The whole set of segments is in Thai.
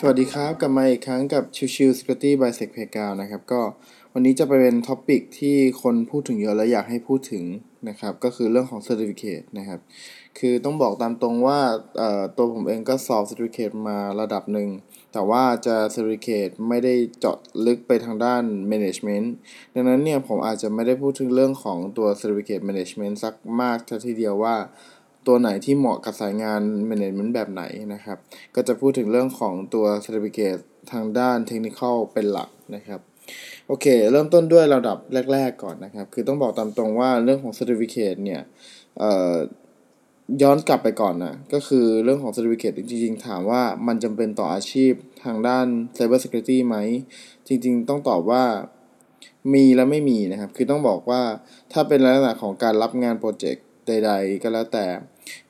สวัสดีครับกลับมาอีกครั้งกับชิวชิว Security by Sec p a y g r o u n d นะครับก็วันนี้จะไปเป็นท็อปิกที่คนพูดถึงเยอะและอยากให้พูดถึงนะครับก็คือเรื่องของ Certificate นะครับคือต้องบอกตามตรงว่าตัวผมเองก็สอบ Certificate มาระดับหนึ่ง แต่ว่าจะ Certificate ไม่ได้เจาะลึกไปทางด้าน Management ดังนั้นเนี่ยผมอาจจะไม่ได้พูดถึงเรื่องของตัว Certificate Management สักมากทีเดียวว่า ตัวไหนที่เหมาะกับสายงาน Management แบบไหนนะครับ ก็จะพูดถึงเรื่องของตัว Certificate ทางด้าน Technical เป็นหลักนะครับโอเค เริ่มต้นด้วยระดับแรก ๆ ก่อนนะครับ คือต้องบอกตามตรงว่าเรื่องของ Certificate เนี่ยย้อนกลับไปก่อนนะก็คือเรื่องของ Certificate จริงๆ ถามว่ามันจำเป็นต่ออาชีพทางด้าน Cyber Security ไหม จริงๆ ต้องตอบว่ามีและไม่มีนะครับ คือต้องบอกว่าถ้าเป็นลักษณะของการรับงานโปรเจกต์ใด ๆ ก็แล้วแต่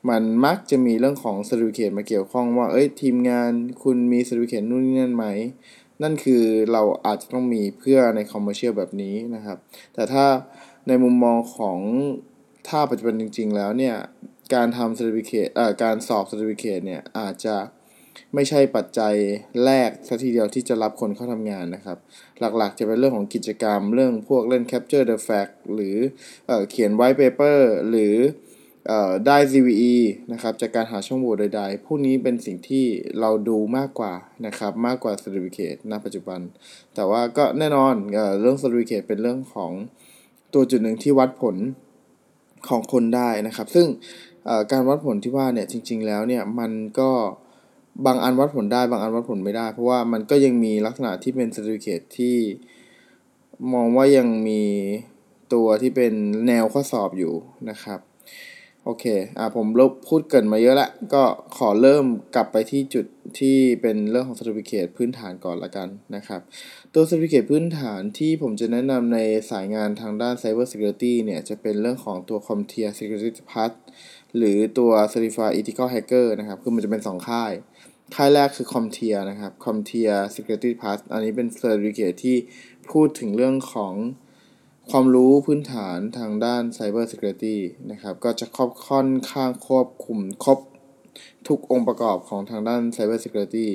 มันมักจะมีเรื่องของ certificate มาเกี่ยวข้องว่า เอ้ย ทีมงานคุณมี certificate นู่นนี่นั่นไหม นั่นคือเราอาจจะต้องมีเพื่อใน commercial แบบนี้นะครับ แต่ถ้าในมุมมองของถ้าปัจจุบันจริง ๆ แล้วเนี่ย การทำ certificate เอ่อการสอบ certificate เนี่ย อาจจะไม่ใช่ปัจจัยแรกสัทีเดียวที่จะรับคนเข้าทำงานนะครับ หลักๆจะเป็นเรื่องของกิจกรรม เรื่องพวกเล่น capture the fact หรือเอเขียน white paper หรือ ได้ CVE นะครับจากการหาช่องโหว่ใดๆ พวกนี้เป็นสิ่งที่เราดูมากกว่านะครับมากกว่า Certificate ณปัจจุบัน แต่ว่าก็แน่นอนเรื่อง Certificate เป็นเรื่องของตัวจุดหนึ่งที่วัดผลของคนได้นะครับ ซึ่งการวัดผลที่ว่าเนี่ยจริง ๆ แล้วเนี่ยมันก็บางอันวัดผลได้บางอันวัดผลไม่ได้ เพราะว่ามันก็ยังมีลักษณะที่เป็น Certificate ที่มองว่ายังมีตัวที่เป็นแนวข้อสอบอยู่นะครับ โอเค อ่าผมลบพูดเกินมาเยอะละ ก็ขอเริ่มกลับไปที่จุดที่เป็นเรื่องของ Certificate พื้นฐานก่อนละกันนะครับ ตัว Certificate พื้นฐานที่ผมจะแนะนำในสายงานทางด้าน Cyber Security เนี่ยจะเป็นเรื่องของตัว CompTIA Security Plus หรือตัว Certified Ethical Hacker นะครับ คือมันจะเป็น 2 ค่าย ค่ายแรกคือ CompTIA นะครับ CompTIA Security Plus อันนี้เป็น Certificate ที่พูดถึงเรื่องของ ความรู้พื้นฐานทางด้าน Cyber Security นะครับ ก็จะครอบค่อนข้างควบคุมครบทุกองค์ประกอบของทางด้าน Cyber Security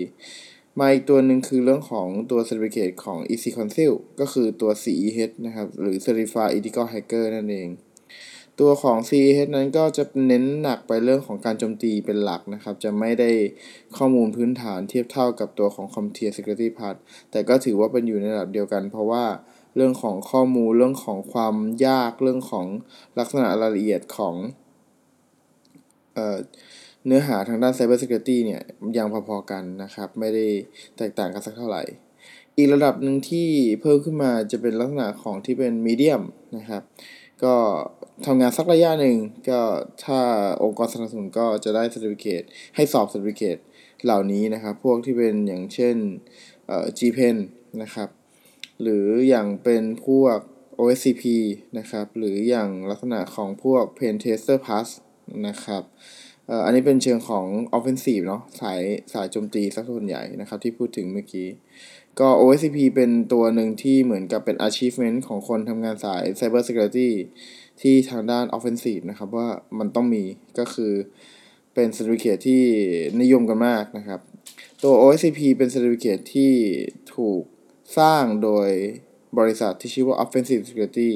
มาอีกตัวหนึ่งคือเรื่องของตัว Certificate ของ EC Council ก็คือตัว CEH นะครับ หรือ Certified Ethical Hacker นั่นเอง ตัวของ CEH นั้นก็จะเน้นหนักไปเรื่องของการโจมตีเป็นหลักนะครับ จะไม่ได้ข้อมูลพื้นฐานเทียบเท่ากับตัวของ CompTIA Security Part แต่ก็ถือว่าเป็นอยู่ในระดับเดียวกัน เพราะว่าเรื่องของข้อมูลเรื่องของความยากเรื่องของลักษณะรายละเอียดของเเนื้อหาทางด้าน Cyber Security เนี่ยยังพอๆกันนะครับ ไม่ได้แตกต่างกันสักเท่าไหร่ อีกระดับหนึ่งที่เพิ่มขึ้นมาจะเป็นลักษณะของที่เป็นมีเดียมนะครับ ก็ทำงานสักระยะหนึ่งก็ถ้าองค์กรสนับสนุนก็จะได้ Certificate ให้สอบ Certificate เหล่านี้นะครับ พวกที่เป็นอย่างเช่น GPEN นะครับ หรืออย่างเป็นพวก OSCP นะครับ หรืออย่างลักษณะของพวก Pen Tester Plus นะครับอันนี้เป็นเชิงของ Offensive เนาะสายสายโจมตีสักส่วนใหญ่นะครับ ที่พูดถึงเมื่อกี้ ก็ OSCP เป็นตัวหนึ่งที่เหมือนกับเป็น achievement ของคนทำงานสาย Cyber Security ที่ทางด้าน Offensive นะครับ ว่ามันต้องมีก็คือเป็น Certificate ที่นิยมกันมากนะครับ ตัว OSCP เป็น Certificate ที่ถูกสร้างโดยบริษัทที่ชื่อว่า Offensive Security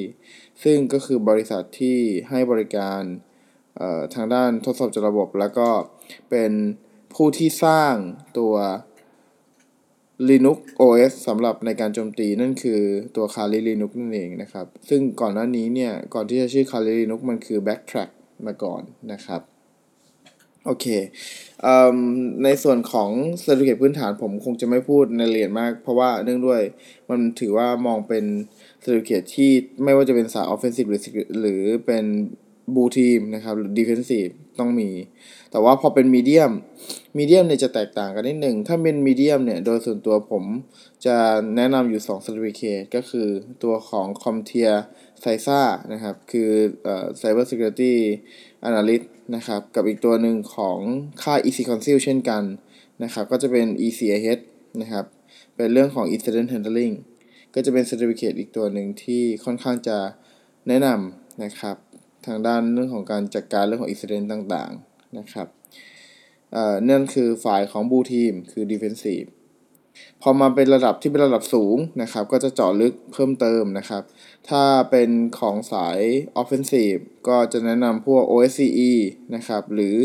ซึ่งก็คือบริษัทที่ให้บริการทางด้านทดสอบระบบ แล้วก็เป็นผู้ที่สร้างตัว Linux OS สำหรับในการโจมตีนั่นคือตัว Kali Linux นั่นเองนะครับ ซึ่งก่อนหน้านี้เนี่ย ก่อนที่จะชื่อ Kali Linux มันคือ Backtrack มาก่อนนะครับ โอเคในส่วนของ certificate พื้นฐานผมคงจะไม่พูดในเยอะมาก เพราะว่าเนื่องด้วยมันถือว่ามองเป็น certificate ที่ไม่ว่าจะเป็นสาย offensive หรือหรือเป็น blue team นะครับหรือ defensive ต้องมี แต่ว่าพอเป็น medium medium เนี่ยจะแตกต่างกันนิดหนึ่ง ถ้าเป็น medium เนี่ย โดยส่วนตัวผมจะแนะนำอยู่2 Certificate ก็คือตัวของ CompTIA c i s a นะครับ คือเอ่อ Cyber Security Analyst นะครับ กับอีกตัวหนึ่งของค่าย EC Council เช่นกันนะครับ ก็จะเป็น ECIH นะครับ เป็นเรื่องของ Incident Handling ก็จะเป็น Certificate อีกตัวหนึ่งที่ค่อนข้างจะแนะนำนะครับ ทางด้านเรื่องของการจัดการเรื่องของ Incident ต่างๆนะครับเอ่อนั่นคือฝ่ายของบูทีมคือ Defensive พอมาเป็นระดับที่เป็นระดับสูงนะครับ ก็จะเจาะลึกเพิ่มเติมนะครับ ถ้าเป็นของสาย offensive ก็จะแนะนำพวก OSCE นะครับ หรือ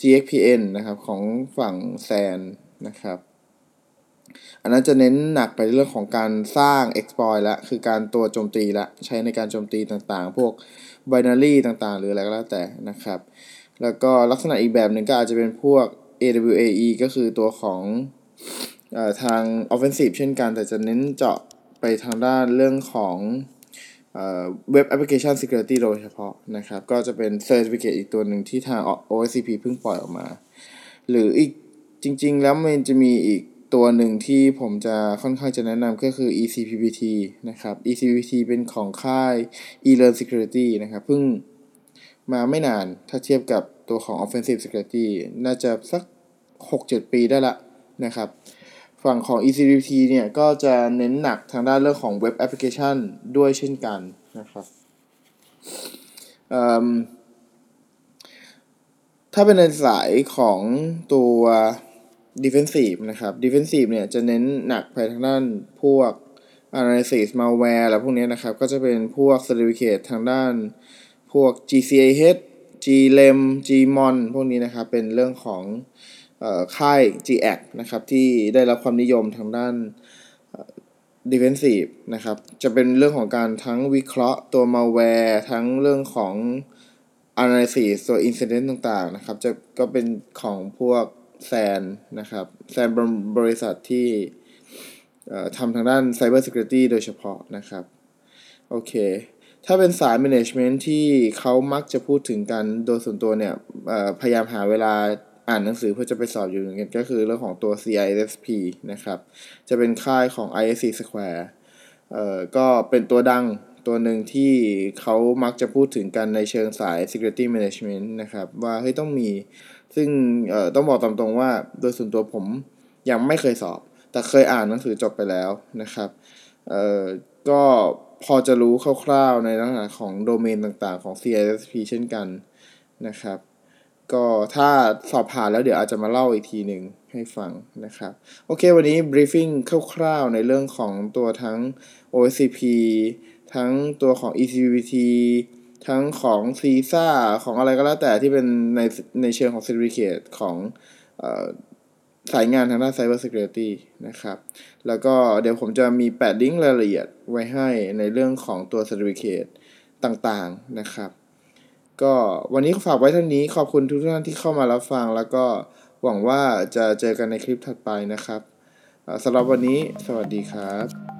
GXPN นะครับ ของฝั่งแซนนะครับ อันนั้นจะเน้นหนักไปเรื่องของการสร้าง exploit ละคือการตัวโจมตีละใช้ในการโจมตีต่างๆ พวก binary ต่างๆ หรืออะไรก็แล้วแต่นะครับ แล้วก็ลักษณะอีกแบบหนึ่งก็อาจจะเป็นพวก AWAE ก็คือตัวของอทาง offensive เช่นกัน แต่จะเน้นเจาะไปทางด้านเรื่องของเว็บแอปพลิเคชัน security โดยเฉพาะนะครับ ก็จะเป็น certificate อีกตัวหนึ่งที่ทาง OSCP เพิ่งปล่อยออกมา หรืออีกจริงๆ แล้วมันจะมีอีก ตัวหนึ่งที่ผมจะค่อนข้างจะแนะนำก็คือ ECPPT นะครับ ECPPT เป็นของค่าย eLearn Security นะครับเพิ่งมาไม่นานถ้าเทียบกับตัวของ Offensive Security น่าจะสัก 6-7 ปีได้ละนะครับ ฝั่งของ ECPPT เนี่ยก็จะเน้นหนักทางด้านเรื่องของเว็บแอปพลิเคชันด้วยเช่นกันนะครับถ้าเป็นในสายของตัว defensive นะครับ defensive เนี่ยจะเน้นหนักไปทางด้านพวก analysis malware แล้วพวกนี้นะครับ ก็จะเป็นพวก certificate ทางด้านพวก GCAH GLEM GMON พวกนี้นะครับ เป็นเรื่องของค่าย GAC นะครับ ที่ได้รับความนิยมทางด้าน defensive นะครับ จะเป็นเรื่องของการทั้งวิเคราะห์ตัว malware ทั้งเรื่องของ analysis ตัว incident ต่างๆ นะครับ จะก็เป็นของพวก แซนนะครับแซนบริษัทที่ทำทางด้าน Cyber Security โดยเฉพาะนะครับ โอเค ถ้าเป็นสาย Management ที่เขามักจะพูดถึงกันโดยส่วนตัวเนี่ยพยายามหาเวลาอ่านหนังสือเพื่อจะไปสอบอยู่เหมือนกันก็คือเรื่องของตัว CISP นะครับ จะเป็นค่ายของ ISC Square เอ่อก็เป็นตัวดัง ตัวหนึ่งที่เขามักจะพูดถึงกันในเชิงสาย Security Management นะครับ ว่าเฮ้ยต้องมี ซึ่งต้องบอกตามตรงว่าโดยส่วนตัวผมยังไม่เคยสอบ แต่เคยอ่านหนังสือจบไปแล้วนะครับก็พอจะรู้คร่าวๆในลักษณะของโดเมนต่างๆของ CISP เช่นกันนะครับ ก็ถ้าสอบผ่านแล้วเดี๋ยวอาจจะมาเล่าอีกทีหนึ่งให้ฟังนะครับ โอเควันนี้ briefing คร่าวๆในเรื่องของตัวทั้ง OSCP ทั้งตัวของ ECPT ทั้งของซีซ่าของอะไรก็แล้วแต่ที่เป็นในในเชิงของ Certificate ของสายงานทางด้าน Cyber Security นะครับ แล้วก็เดี๋ยวผมจะมีแปดลิงก์รายละเอียดไว้ให้ในเรื่องของตัว Certificate ต่างๆนะครับ ก็วันนี้ฝากไว้เท่านี้ขอบคุณทุกท่านที่เข้ามารับฟัง แล้วก็หวังว่าจะเจอกันในคลิปถัดไปนะครับสำหรับวันนี้สวัสดีครับ